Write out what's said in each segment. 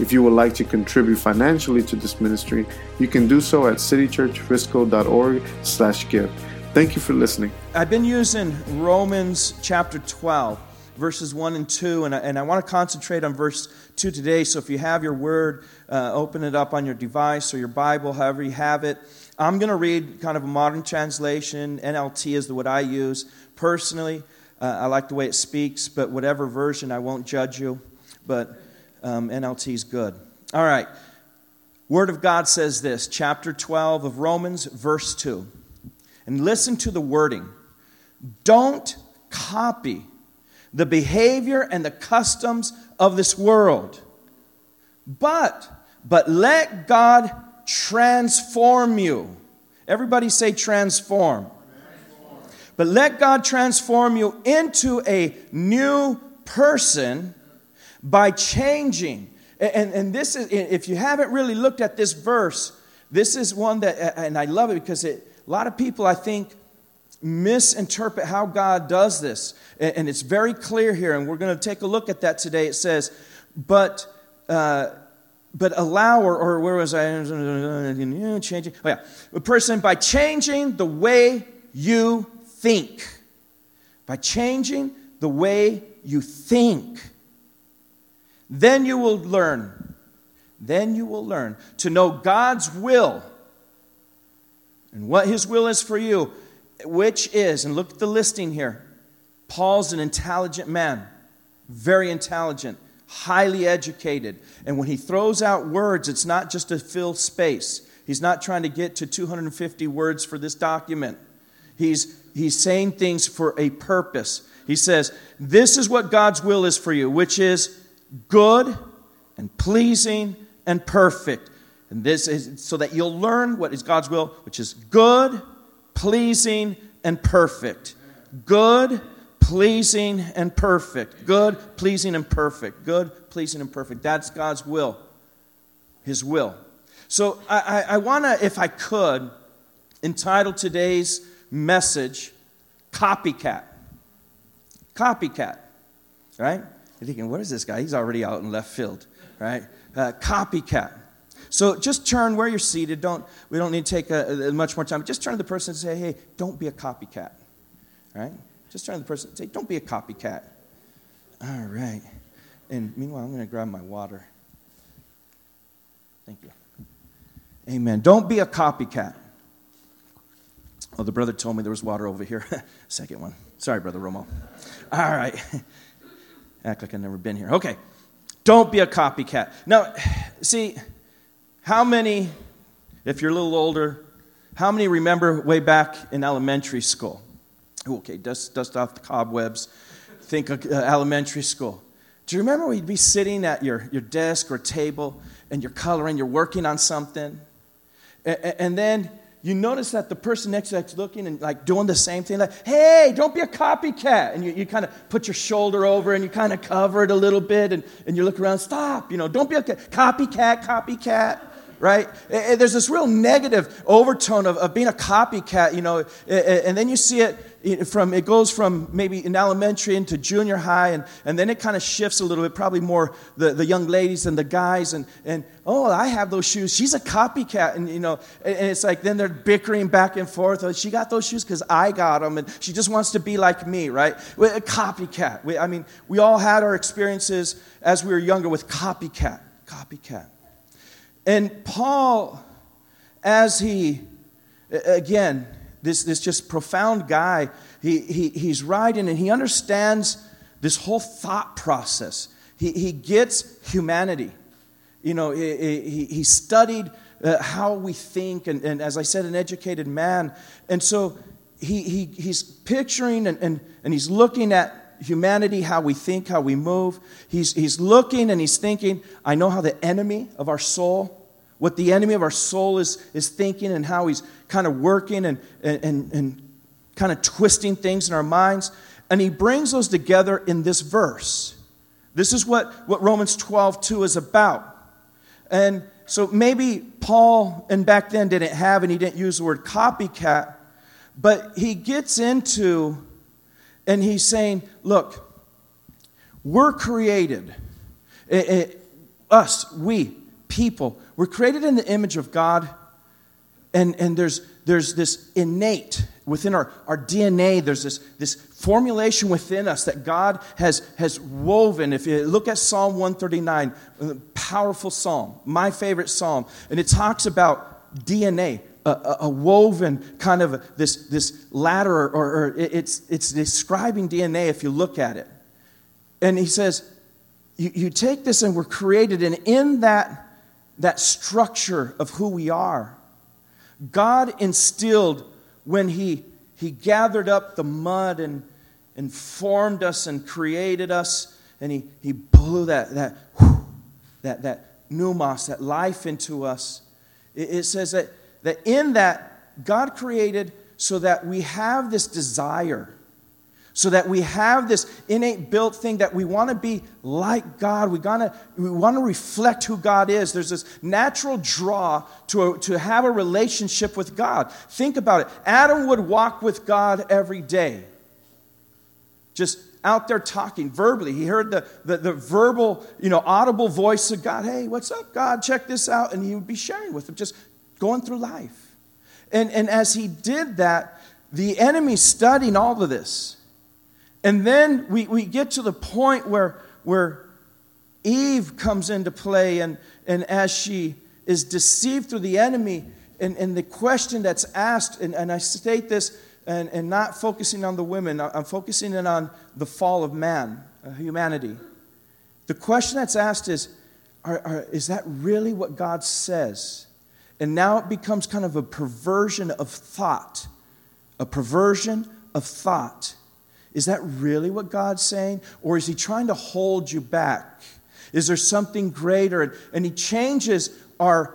If you would like to contribute financially to this ministry, you can do so at citychurchfrisco.org slash give. Thank you for listening. I've been using Romans chapter 12, verses 1 and 2, and I, and I want to concentrate on verse 2 today. So if you have your word, uh, open it up on your device or your Bible, however you have it. I'm going to read kind of a modern translation. NLT is the what I use. Personally, uh, I like the way it speaks, but whatever version, I won't judge you. But um, NLT is good. All right. Word of God says this, chapter 12 of Romans, verse 2. And listen to the wording. Don't copy the behavior and the customs of this world, but but let God transform you. Everybody say transform. transform. But let God transform you into a new person by changing. And, and this is, if you haven't really looked at this verse, this is one that, and I love it because it, a lot of people, I think, misinterpret how God does this. And it's very clear here, and we're going to take a look at that today. It says, but. Uh, but allow, or, or where was I? Changing. Oh, yeah. A person by changing the way you think. By changing the way you think. Then you will learn. Then you will learn to know God's will and what His will is for you, which is, and look at the listing here. Paul's an intelligent man, very intelligent, highly educated. And when he throws out words, it's not just to fill space. He's not trying to get to 250 words for this document. He's, he's saying things for a purpose. He says, This is what God's will is for you, which is good and pleasing and perfect. And this is so that you'll learn what is God's will, which is good, pleasing, and perfect. Good, pleasing, and perfect. Good, pleasing, and perfect. Good, pleasing, and perfect. That's God's will. His will. So I, I, I want to, if I could, entitle today's message Copycat. Copycat, right? Thinking, what is this guy? He's already out in left field, right? Uh, copycat. So just turn where you're seated. Don't, we don't need to take a, a, much more time. Just turn to the person and say, hey, don't be a copycat. Right? Just turn to the person and say, don't be a copycat. All right. And meanwhile, I'm going to grab my water. Thank you. Amen. Don't be a copycat. Oh, the brother told me there was water over here. Second one. Sorry, Brother Romo. All right. Act like I've never been here. Okay. Don't be a copycat. Now, see, how many, if you're a little older, how many remember way back in elementary school? Okay, dust, dust off the cobwebs. Think of uh, elementary school. Do you remember you'd be sitting at your, your desk or table and you're coloring, you're working on something? And, and then you notice that the person next to you's looking and like doing the same thing, like, hey, don't be a copycat. And you, you kind of put your shoulder over and you kind of cover it a little bit and, and you look around, stop, you know, don't be a copycat, copycat, right? There's this real negative overtone of, of being a copycat, you know, and then you see it from it goes from maybe in elementary into junior high and, and then it kind of shifts a little bit probably more the, the young ladies and the guys and, and oh i have those shoes. She's a copycat and you know and, it's like then they're bickering back and forth oh, she got those shoes because i got them and she just wants to be like me right? A copycat. We, i mean we all had our experiences as we were younger with copycat copycat and paul as he again this, this just profound guy. He, he, he's writing and he understands this whole thought process. He, he gets humanity. You know, he, he, he studied uh, how we think, and, and as I said, an educated man. And so he, he, he's picturing and, and, and he's looking at humanity, how we think, how we move. He's, he's looking and he's thinking, I know how the enemy of our soul, what the enemy of our soul is, is thinking and how he's kind of working and, and, and kind of twisting things in our minds. And he brings those together in this verse. This is what, what Romans 12, 2 is about. And so maybe Paul, and back then didn't have, and he didn't use the word copycat, but he gets into, and he's saying, look, we're created, it, it, us, we, people, we're created in the image of God, and, and there's, there's this innate within our, our DNA, there's this, this formulation within us that God has, has woven. If you look at Psalm 139, a powerful psalm, my favorite psalm, and it talks about DNA, a, a, woven kind of a, this, this ladder, or, or it's, it's describing DNA if you look at it. And he says, you, you take this and we're created, and in that, that structure of who we are, God instilled when he, he gathered up the mud and, and formed us and created us, and he, he blew that, that, whew, that, that pneumos, that life into us. It says that, that in that, God created so that we have this desire so that we have this innate built thing that we want to be like God. We, gotta, we want to reflect who God is. There's this natural draw to, a, to have a relationship with God. Think about it. Adam would walk with God every day, just out there talking verbally. He heard the, the, the verbal, you know, audible voice of God. Hey, what's up, God? Check this out. And he would be sharing with him, just going through life. And, and as he did that, the enemy studying all of this and then we, we get to the point where, where Eve comes into play, and, and as she is deceived through the enemy, and, and the question that's asked, and, and I state this and, and not focusing on the women, I'm focusing in on the fall of man, uh, humanity. The question that's asked is are, are, Is that really what God says? And now it becomes kind of a perversion of thought, a perversion of thought. Is that really what God's saying? Or is He trying to hold you back? Is there something greater? And He changes our,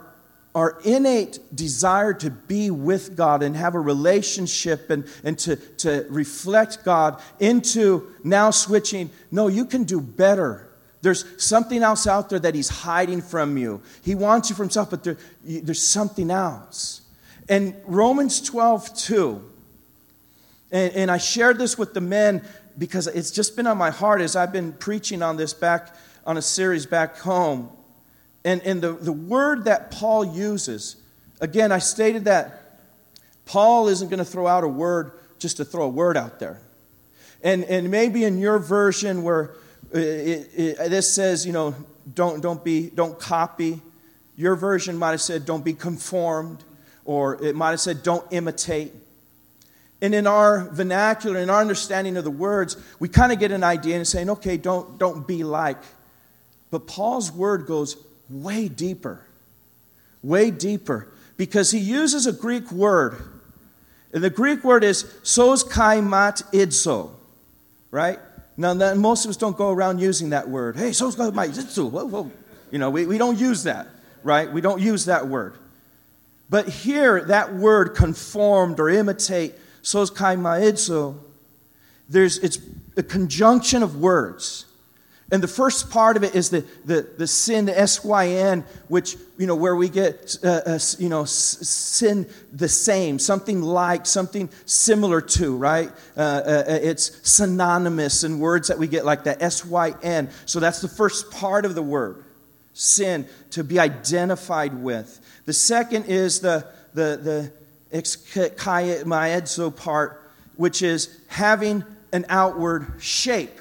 our innate desire to be with God and have a relationship and, and to, to reflect God into now switching, no, you can do better. There's something else out there that He's hiding from you. He wants you for Himself, but there, there's something else. And Romans 12, 2 and, and I shared this with the men because it's just been on my heart as I've been preaching on this back on a series back home. And, and the, the word that Paul uses, again, I stated that Paul isn't going to throw out a word just to throw a word out there. And, and maybe in your version where it, it, this says, you know, don't, don't, be, don't copy, your version might have said, don't be conformed, or it might have said, don't imitate. And in our vernacular, in our understanding of the words, we kind of get an idea and saying, okay, don't, don't be like. But Paul's word goes way deeper, way deeper, because he uses a Greek word. And the Greek word is sos kaimat idzo, right? Now, most of us don't go around using that word. Hey, sos kaimat idzo. Whoa, whoa. You know, we, we don't use that, right? We don't use that word. But here, that word conformed or imitate sos kai maedzo, there's, it's a conjunction of words. And the first part of it is the, the, the sin, the S-Y-N, which, you know, where we get, uh, uh, you know, sin the same, something like, something similar to, right? Uh, uh, it's synonymous in words that we get like that, S-Y-N. So that's the first part of the word, sin, to be identified with. The second is the, the, the part, which is having an outward shape.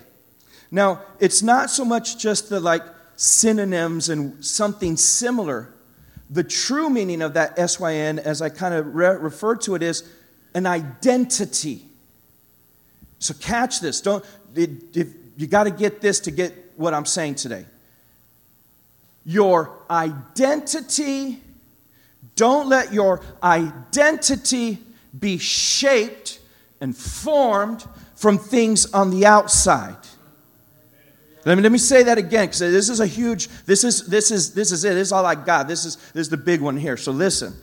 Now, it's not so much just the like synonyms and something similar. The true meaning of that SYN, as I kind of re- refer to it, is an identity. So catch this. Don't it, it, you got to get this to get what I'm saying today. Your identity don't let your identity be shaped and formed from things on the outside. Let me, let me say that again because this is a huge, this is, this is, this is it. This is all I got. This is, this is the big one here. So listen.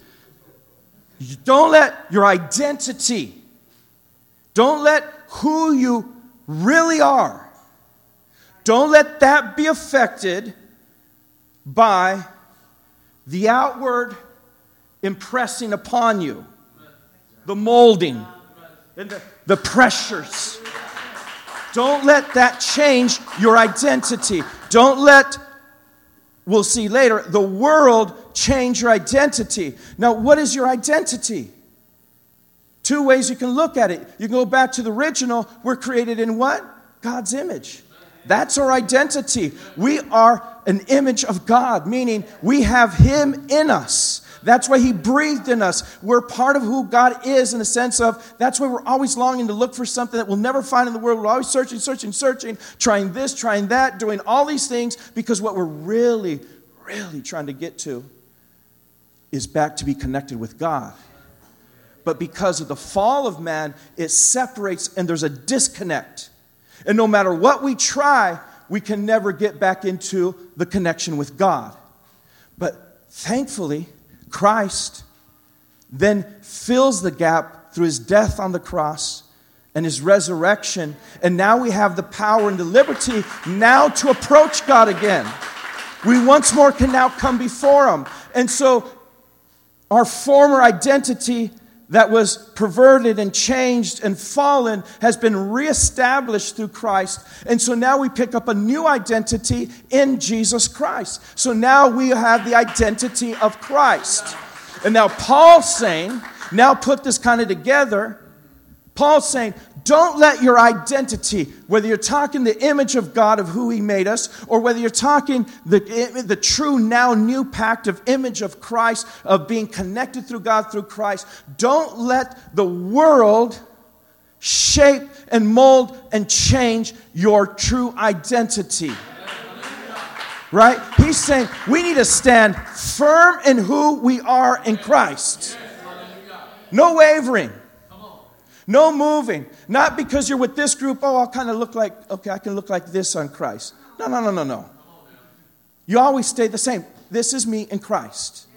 Don't let your identity, don't let who you really are, don't let that be affected by the outward impressing upon you, the molding, the, the pressures. Don't let that change your identity. Don't let, we'll see later, the world change your identity. Now, what is your identity? Two ways you can look at it. You can go back to the original. We're created in what? God's image. That's our identity. We are an image of God, meaning we have Him in us. That's why He breathed in us. We're part of who God is in the sense of that's why we're always longing to look for something that we'll never find in the world. We're always searching, searching, searching, trying this, trying that, doing all these things because what we're really, really trying to get to is back to be connected with God. But because of the fall of man, it separates and there's a disconnect. And no matter what we try, we can never get back into the connection with God. But thankfully, Christ then fills the gap through his death on the cross and his resurrection. And now we have the power and the liberty now to approach God again. We once more can now come before him. And so our former identity that was perverted and changed and fallen has been reestablished through Christ. And so now we pick up a new identity in Jesus Christ. So now we have the identity of Christ. And now Paul's saying, now put this kind of together. Paul's saying, don't let your identity, whether you're talking the image of God of who He made us, or whether you're talking the, the true now new pact of image of Christ, of being connected through God through Christ, don't let the world shape and mold and change your true identity. Right? He's saying we need to stand firm in who we are in Christ. No wavering. No moving. Not because you're with this group, oh, I'll kind of look like, okay, I can look like this on Christ. No, no, no, no, no. You always stay the same. This is me in Christ.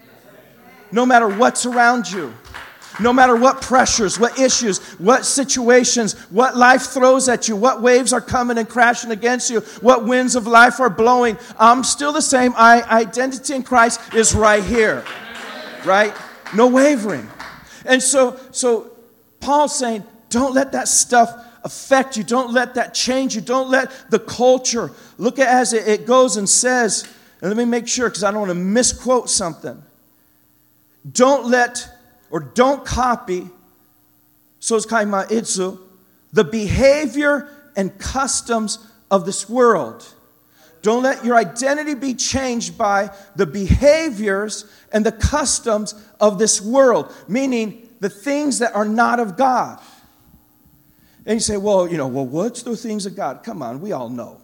No matter what's around you, no matter what pressures, what issues, what situations, what life throws at you, what waves are coming and crashing against you, what winds of life are blowing, I'm still the same. My identity in Christ is right here. Right? No wavering. And so, so Paul's saying, don't let that stuff affect you. Don't let that change you. Don't let the culture look at as it goes and says, and let me make sure because I don't want to misquote something. Don't let or don't copy, so it's itsu, the behavior and customs of this world. Don't let your identity be changed by the behaviors and the customs of this world, meaning the things that are not of God. And you say, well, you know, well, what's the things of God? Come on, we all know.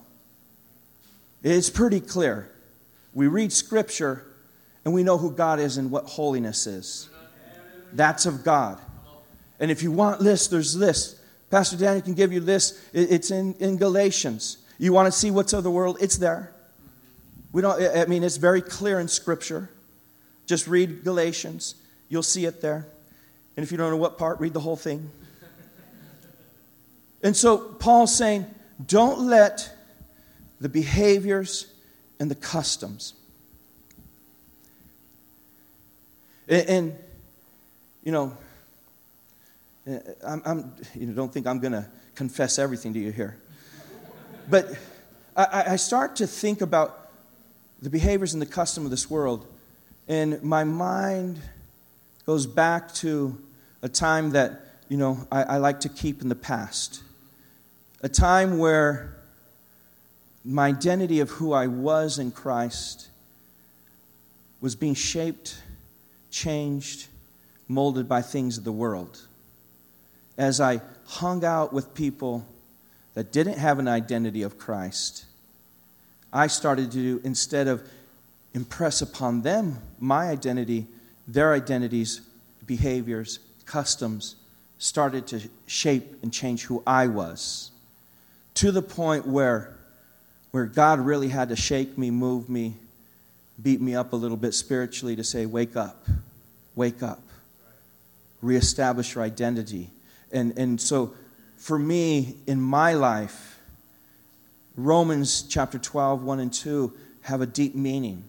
It's pretty clear. We read scripture and we know who God is and what holiness is. That's of God. And if you want lists, there's lists. Pastor Daniel can give you lists. It's in, in Galatians. You want to see what's of the world? It's there. We don't, I mean, it's very clear in Scripture. Just read Galatians. You'll see it there. And if you don't know what part, read the whole thing. And so Paul's saying, don't let the behaviors and the customs. And, and you know, I'm, I'm, you know, don't think I'm going to confess everything to you here. But I, I start to think about the behaviors and the custom of this world, and my mind goes back to a time that, you know, I, I like to keep in the past. A time where my identity of who I was in Christ was being shaped, changed, molded by things of the world. As I hung out with people that didn't have an identity of Christ, I started to, instead of impress upon them my identity, their identities, behaviors, customs started to shape and change who I was to the point where, where God really had to shake me, move me, beat me up a little bit spiritually to say, Wake up, wake up, reestablish your identity. And, and so, for me, in my life, Romans chapter 12, 1 and 2 have a deep meaning.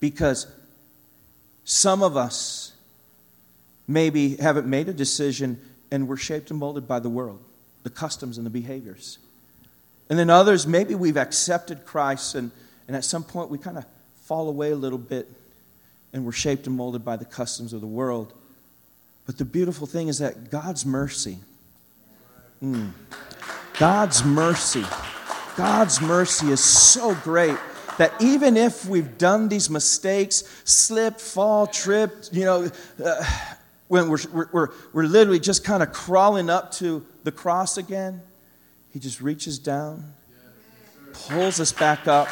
Because some of us maybe haven't made a decision and we're shaped and molded by the world, the customs and the behaviors. And then others, maybe we've accepted Christ and, and at some point we kind of fall away a little bit and we're shaped and molded by the customs of the world. But the beautiful thing is that God's mercy, mm, God's mercy, God's mercy is so great that even if we've done these mistakes, slipped, fall, tripped, you know, uh, when we're, we're, we're literally just kind of crawling up to the cross again, He just reaches down, pulls us back up,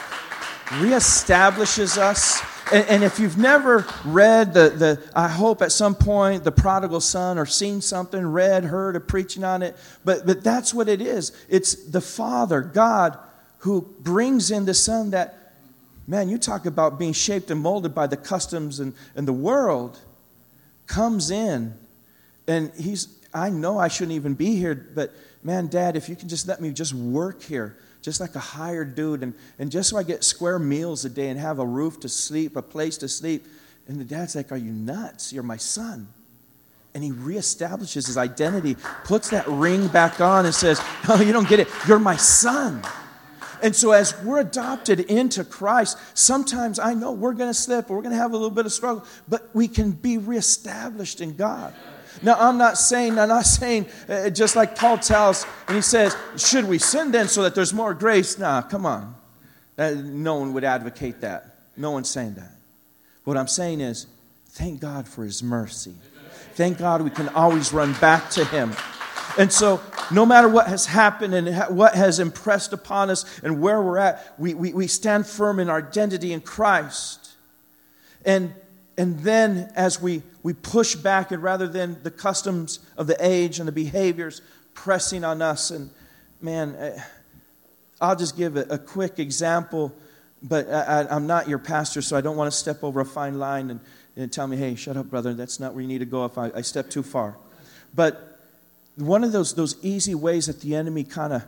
reestablishes us. And, and, if you've never read the, the, I hope at some point, the prodigal son or seen something, read, heard, or preaching on it, but, but that's what it is. It's the Father, God, who brings in the Son that, man, you talk about being shaped and molded by the customs and, and the world comes in and he's, I know I shouldn't even be here, but man, dad, if you can just let me just work here, just like a hired dude, and, and just so I get square meals a day and have a roof to sleep, a place to sleep. And the dad's like, Are you nuts? You're my son. And he reestablishes his identity, puts that ring back on, and says, Oh, you don't get it. You're my son. And so, as we're adopted into Christ, sometimes I know we're going to slip, we're going to have a little bit of struggle, but we can be reestablished in God. Now, I'm not saying, I'm not saying, uh, just like Paul tells, and he says, should we sin then so that there's more grace? Nah, come on. Uh, no one would advocate that. No one's saying that. What I'm saying is, thank God for his mercy. Thank God we can always run back to him. And so, no matter what has happened and what has impressed upon us and where we're at, we, we, we stand firm in our identity in Christ. And, and then, as we, we push back, and rather than the customs of the age and the behaviors pressing on us, and man, I'll just give a, a quick example, but I, am not your pastor, so I don't want to step over a fine line and, and tell me, hey, shut up, brother, that's not where you need to go if I, I step too far. But one of those, those easy ways that the enemy kind of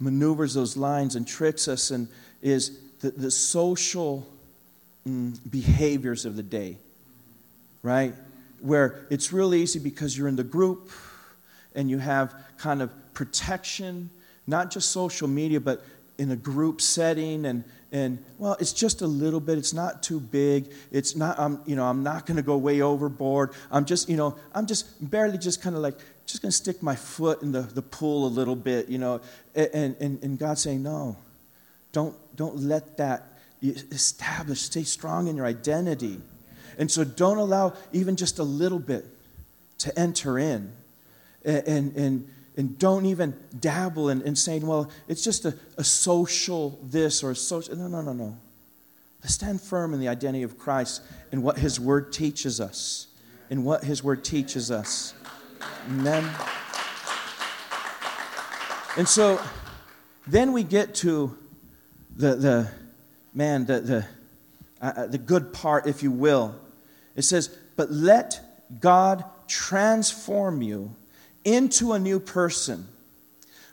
maneuvers those lines and tricks us and is the, the social mm, behaviors of the day, right? Where it's real easy because you're in the group and you have kind of protection, not just social media, but in a group setting and and well it's just a little bit it's not too big it's not i'm you know i'm not going to go way overboard i'm just you know i'm just barely just kind of like just going to stick my foot in the, the pool a little bit, you know. And, and, and God's saying, no, don't, don't let that establish, stay strong in your identity. And so don't allow even just a little bit to enter in. And, and, and don't even dabble in, in saying, well, it's just a, a social this or a social. No, no, no, no. Let's stand firm in the identity of Christ and what His Word teaches us. And what His Word teaches us. Amen. And so then we get to the, the man, the, the, uh, uh, the good part, if you will. It says, But let God transform you into a new person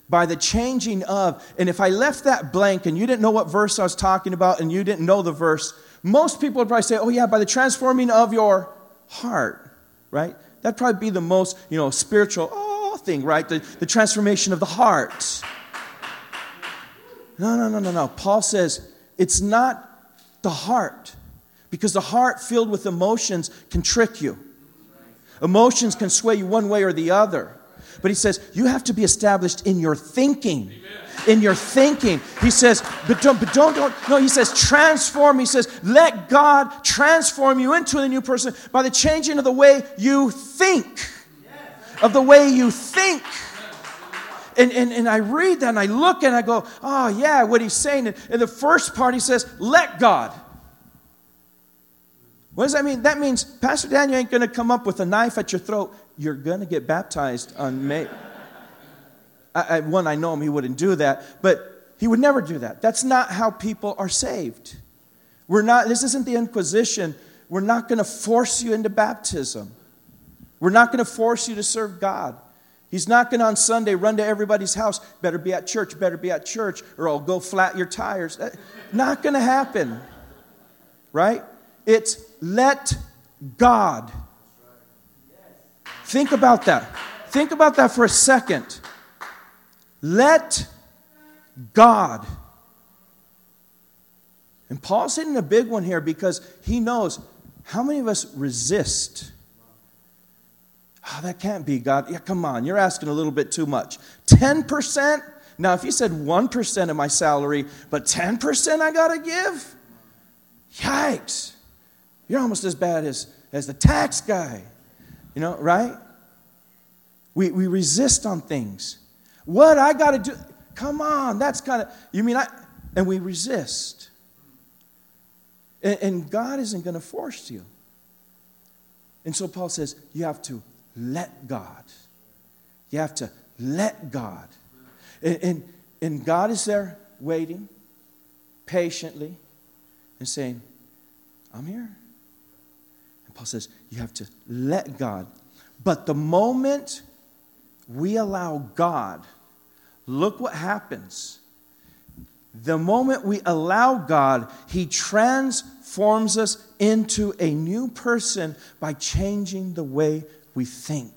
by the changing of. And if I left that blank and you didn't know what verse I was talking about and you didn't know the verse, most people would probably say, Oh, yeah, by the transforming of your heart, right? That'd probably be the most, you know, spiritual oh, thing, right? The, the transformation of the heart. No, no, no, no, no. Paul says it's not the heart, because the heart filled with emotions can trick you. Emotions can sway you one way or the other. But he says you have to be established in your thinking. Amen in your thinking. He says, but don't, but don't, don't, no, he says, transform. He says, let God transform you into a new person by the changing of the way you think. Of the way you think. And, and, and I read that and I look and I go, oh, yeah, what he's saying. In the first part, he says, let God. What does that mean? That means Pastor Daniel ain't going to come up with a knife at your throat. You're going to get baptized on May. I, I, one, I know him, he wouldn't do that, but he would never do that. That's not how people are saved. We're not, this isn't the Inquisition. We're not going to force you into baptism. We're not going to force you to serve God. He's not going to on Sunday run to everybody's house, better be at church, better be at church, or I'll go flat your tires. Not going to happen. Right? It's let God. Think about that. Think about that for a second. Let God. And Paul's hitting a big one here because he knows how many of us resist. Oh, that can't be God. Yeah, come on, you're asking a little bit too much. 10%? Now, if you said 1% of my salary, but 10% I got to give? Yikes. You're almost as bad as, as the tax guy. You know, right? We, we resist on things. What I got to do? Come on, that's kind of, you mean I, and we resist. And, and God isn't going to force you. And so Paul says, you have to let God. You have to let God. And, and, and God is there waiting patiently and saying, I'm here. And Paul says, you have to let God. But the moment we allow God, look what happens. The moment we allow God, He transforms us into a new person by changing the way we think.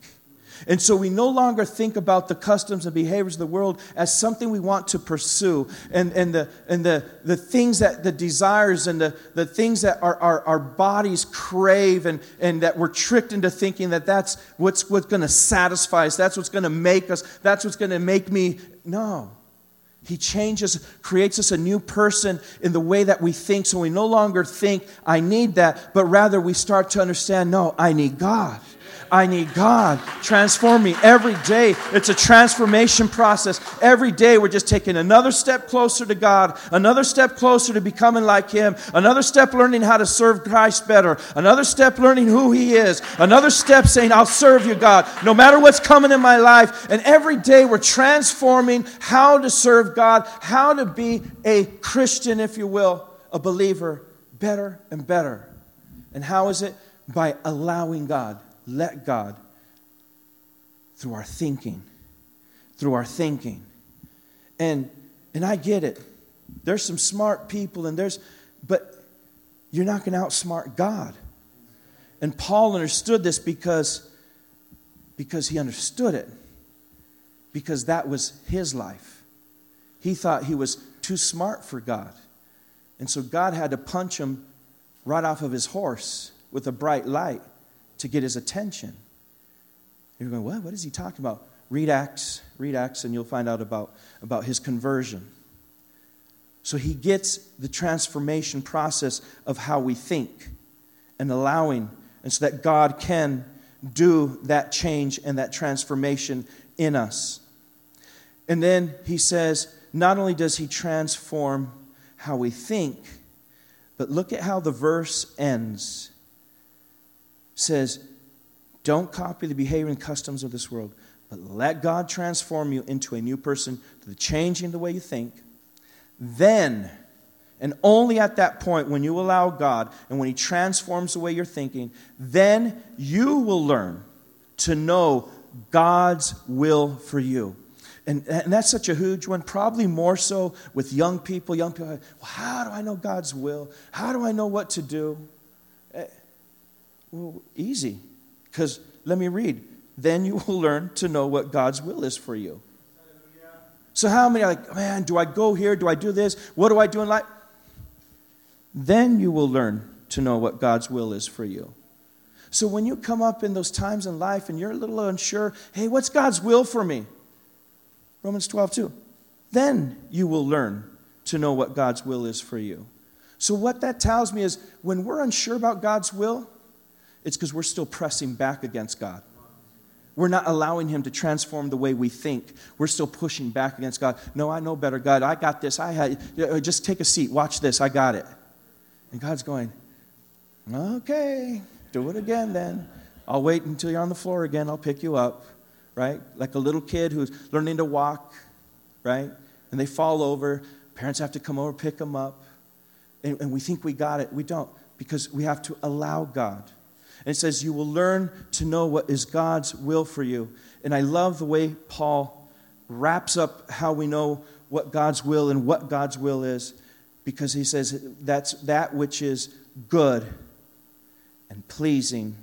And so we no longer think about the customs and behaviors of the world as something we want to pursue and, and, the, and the, the things that the desires and the, the things that our, our, our bodies crave and, and that we're tricked into thinking that that's what's, what's going to satisfy us, that's what's going to make us, that's what's going to make me. No. He changes, creates us a new person in the way that we think. So we no longer think, I need that, but rather we start to understand, no, I need God. I need God. Transform me every day. It's a transformation process. Every day we're just taking another step closer to God, another step closer to becoming like Him, another step learning how to serve Christ better, another step learning who He is, another step saying, I'll serve you, God, no matter what's coming in my life. And every day we're transforming how to serve God, how to be a Christian, if you will, a believer, better and better. And how is it? By allowing God let God through our thinking. Through our thinking. And and I get it. There's some smart people and there's but you're not going to outsmart God. And Paul understood this because because he understood it. Because that was his life. He thought he was too smart for God. And so God had to punch him right off of his horse with a bright light to get his attention. You're going, what? What is he talking about? Read Acts, read Acts, and you'll find out about, about his conversion. So he gets the transformation process of how we think and allowing, and so that God can do that change and that transformation in us. And then he says, not only does he transform how we think, but look at how the verse ends says, don't copy the behavior and customs of this world, but let God transform you into a new person through the changing the way you think. Then, and only at that point, when you allow God and when He transforms the way you're thinking, then you will learn to know God's will for you. And, and that's such a huge one, probably more so with young people. Young people, well, how do I know God's will? How do I know what to do? Well, easy. Because let me read. Then you will learn to know what God's will is for you. So, how many are like, man, do I go here? Do I do this? What do I do in life? Then you will learn to know what God's will is for you. So, when you come up in those times in life and you're a little unsure, hey, what's God's will for me? Romans 12, 2. Then you will learn to know what God's will is for you. So, what that tells me is when we're unsure about God's will, it's because we're still pressing back against God. We're not allowing Him to transform the way we think. We're still pushing back against God. No, I know better, God. I got this. I had. Just take a seat. Watch this. I got it. And God's going, Okay, do it again then. I'll wait until you're on the floor again. I'll pick you up, right? Like a little kid who's learning to walk, right? And they fall over. Parents have to come over, pick them up. And, and we think we got it. We don't, because we have to allow God. And it says, You will learn to know what is God's will for you. And I love the way Paul wraps up how we know what God's will and what God's will is, because he says that's that which is good and pleasing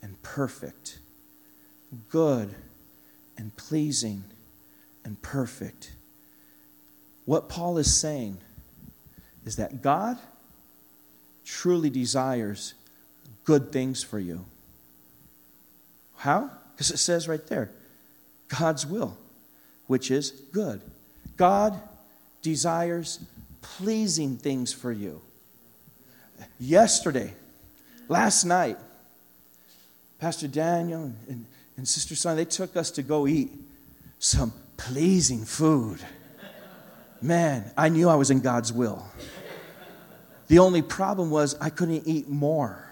and perfect. Good and pleasing and perfect. What Paul is saying is that God truly desires good things for you. How? Because it says right there God's will, which is good. God desires pleasing things for you. Yesterday, last night, Pastor Daniel and, and, and Sister Son, they took us to go eat some pleasing food. Man, I knew I was in God's will. The only problem was I couldn't eat more.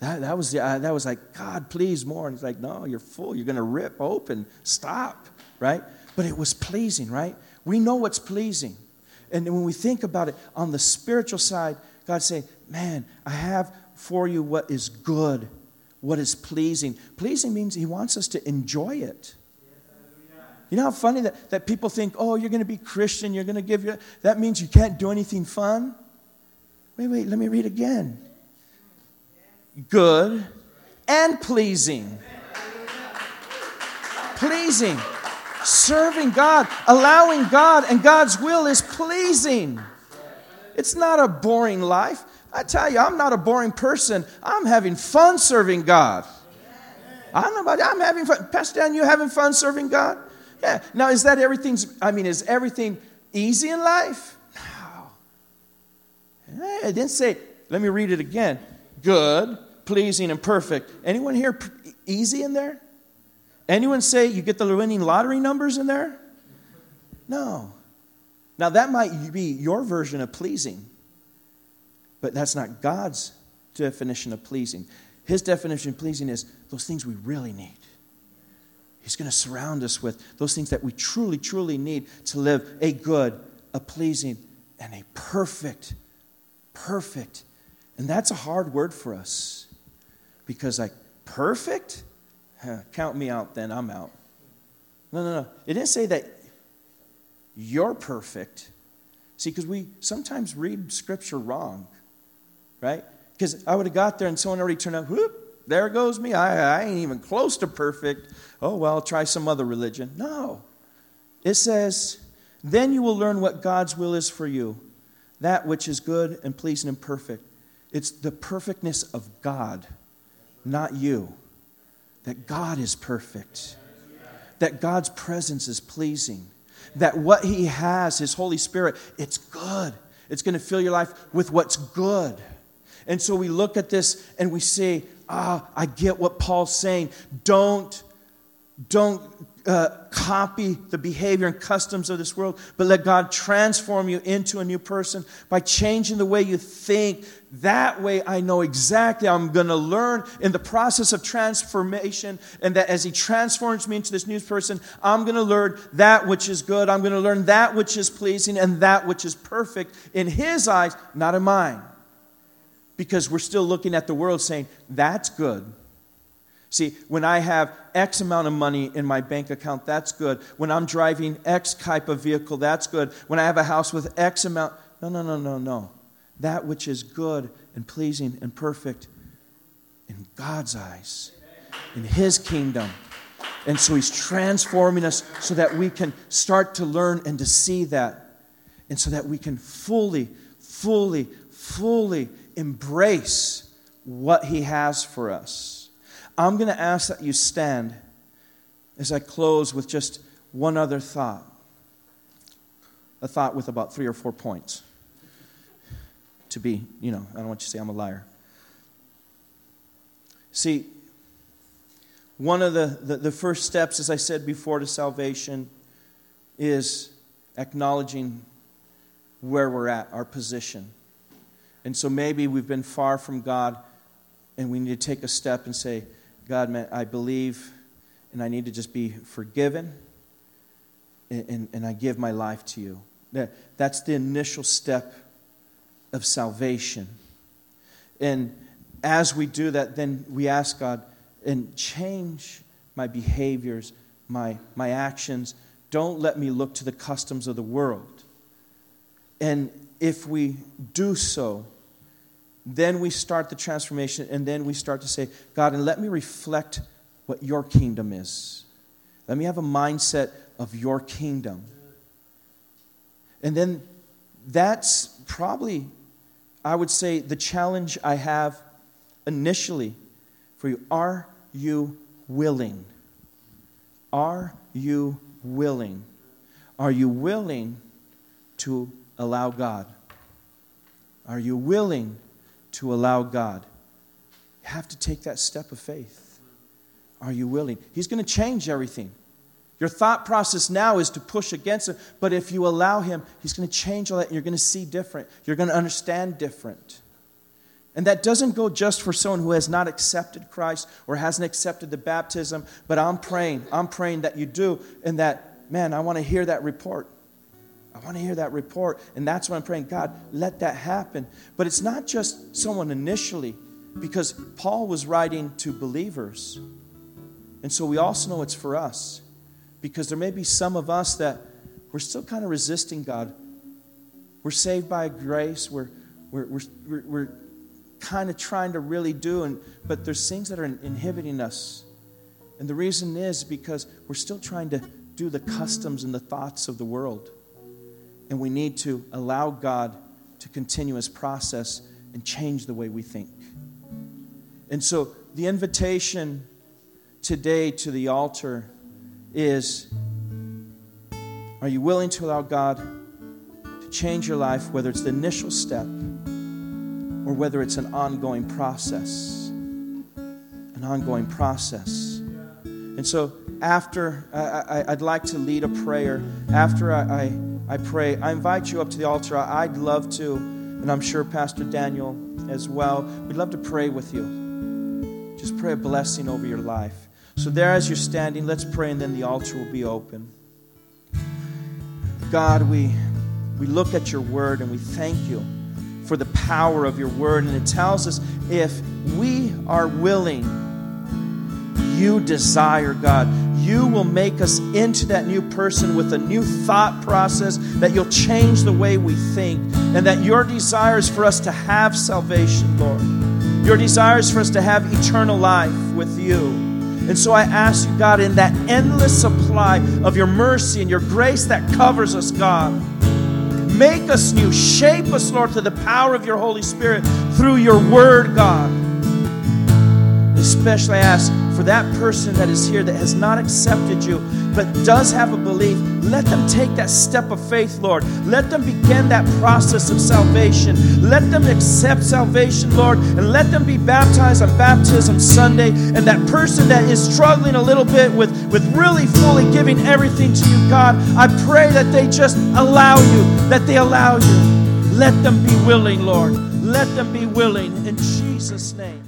That, that, was, the, uh, that was like, God, please more. And he's like, no, you're full. You're going to rip open. Stop, right? But it was pleasing, right? We know what's pleasing. And when we think about it on the spiritual side, God's saying, man, I have for you what is good, what is pleasing. Pleasing means He wants us to enjoy it. You know how funny that, that people think, oh, you're going to be Christian, you're going to give your, that means you can't do anything fun? Wait, wait, let me read again good, and pleasing. Pleasing. Serving God, allowing God, and God's will is pleasing. It's not a boring life. I tell you, I'm not a boring person. I'm having fun serving God. I don't know about I'm having fun. Pastor Dan, you having fun serving God? Yeah. Now, is that everything's, I mean, is everything easy in life? No. I didn't say, let me read it again. Good, pleasing, and perfect. Anyone here easy in there? Anyone say you get the winning lottery numbers in there? No. Now, that might be your version of pleasing, but that's not God's definition of pleasing. His definition of pleasing is those things we really need. He's going to surround us with those things that we truly, truly need to live a good, a pleasing, and a perfect, perfect. And that's a hard word for us because like perfect? Huh, count me out then i'm out. No no no it didn't say that you're perfect. See because we sometimes read scripture wrong right? Because i would have got there and someone already turned out whoop there goes me I, I ain't even close to perfect. Oh well try some other religion. No. It says then you will learn what god's will is for you that which is good and pleasing and perfect. It's the perfectness of god not you. That God is perfect. That God's presence is pleasing. That what He has, His Holy Spirit, it's good. It's going to fill your life with what's good. And so we look at this and we say, ah, I get what Paul's saying. Don't, don't uh, copy the behavior and customs of this world, but let God transform you into a new person by changing the way you think. That way, I know exactly I'm going to learn in the process of transformation, and that as He transforms me into this new person, I'm going to learn that which is good. I'm going to learn that which is pleasing and that which is perfect in His eyes, not in mine. Because we're still looking at the world saying, that's good. See, when I have X amount of money in my bank account, that's good. When I'm driving X type of vehicle, that's good. When I have a house with X amount, no, no, no, no, no. That which is good and pleasing and perfect in God's eyes, in His kingdom. And so He's transforming us so that we can start to learn and to see that. And so that we can fully, fully, fully embrace what He has for us. I'm going to ask that you stand as I close with just one other thought. A thought with about three or four points. To be, you know, I don't want you to say I'm a liar. See, one of the, the, the first steps, as I said before, to salvation is acknowledging where we're at, our position. And so maybe we've been far from God and we need to take a step and say, God, man, I believe and I need to just be forgiven and, and, I give my life to you. That, that's the initial step of salvation. And as we do that, then we ask God, and change my behaviors, my, my actions. Don't let me look to the customs of the world. And if we do so, then we start the transformation, and then we start to say, God, and let me reflect what your kingdom is. Let me have a mindset of your kingdom. And then that's probably, I would say, the challenge I have initially for you. Are you willing? Are you willing? Are you willing to allow God? Are you willing to allow God? You have to take that step of faith. Are you willing? He's going to change everything. Your thought process now is to push against it, but if you allow Him, He's going to change all that you're going to see different. You're going to understand different. And that doesn't go just for someone who has not accepted Christ or hasn't accepted the baptism, but I'm praying, I'm praying that you do, and that, man, I want to hear that report. I want to hear that report. And that's what I'm praying. God, let that happen. But it's not just someone initially, because Paul was writing to believers. And so we also know it's for us. Because there may be some of us that we're still kind of resisting God. We're saved by grace. We're, we're, we're, we're kind of trying to really do, and, but there's things that are inhibiting us. And the reason is because we're still trying to do the customs and the thoughts of the world. And we need to allow God to continue his process and change the way we think. And so the invitation today to the altar is Are you willing to allow God to change your life, whether it's the initial step or whether it's an ongoing process? An ongoing process. And so, after I, would like to lead a prayer, after I, I, I, pray, I invite you up to the altar. I'd love to, and I'm sure Pastor Daniel as well, we'd love to pray with you. Just pray a blessing over your life. So, there as you're standing, let's pray, and then the altar will be open. God, we, we look at your word and we thank you for the power of your word. And it tells us if we are willing, you desire, God, you will make us into that new person with a new thought process, that you'll change the way we think, and that your desire is for us to have salvation, Lord. Your desire is for us to have eternal life with you. And so I ask you, God, in that endless supply of your mercy and your grace that covers us, God, make us new. Shape us, Lord, to the power of your Holy Spirit through your word, God. Especially I ask for that person that is here that has not accepted you but does have a belief, let them take that step of faith, Lord. Let them begin that process of salvation. Let them accept salvation, Lord, and let them be baptized on Baptism Sunday. And that person that is struggling a little bit with, with really fully giving everything to you, God, I pray that they just allow you, that they allow you. Let them be willing, Lord. Let them be willing in Jesus' name.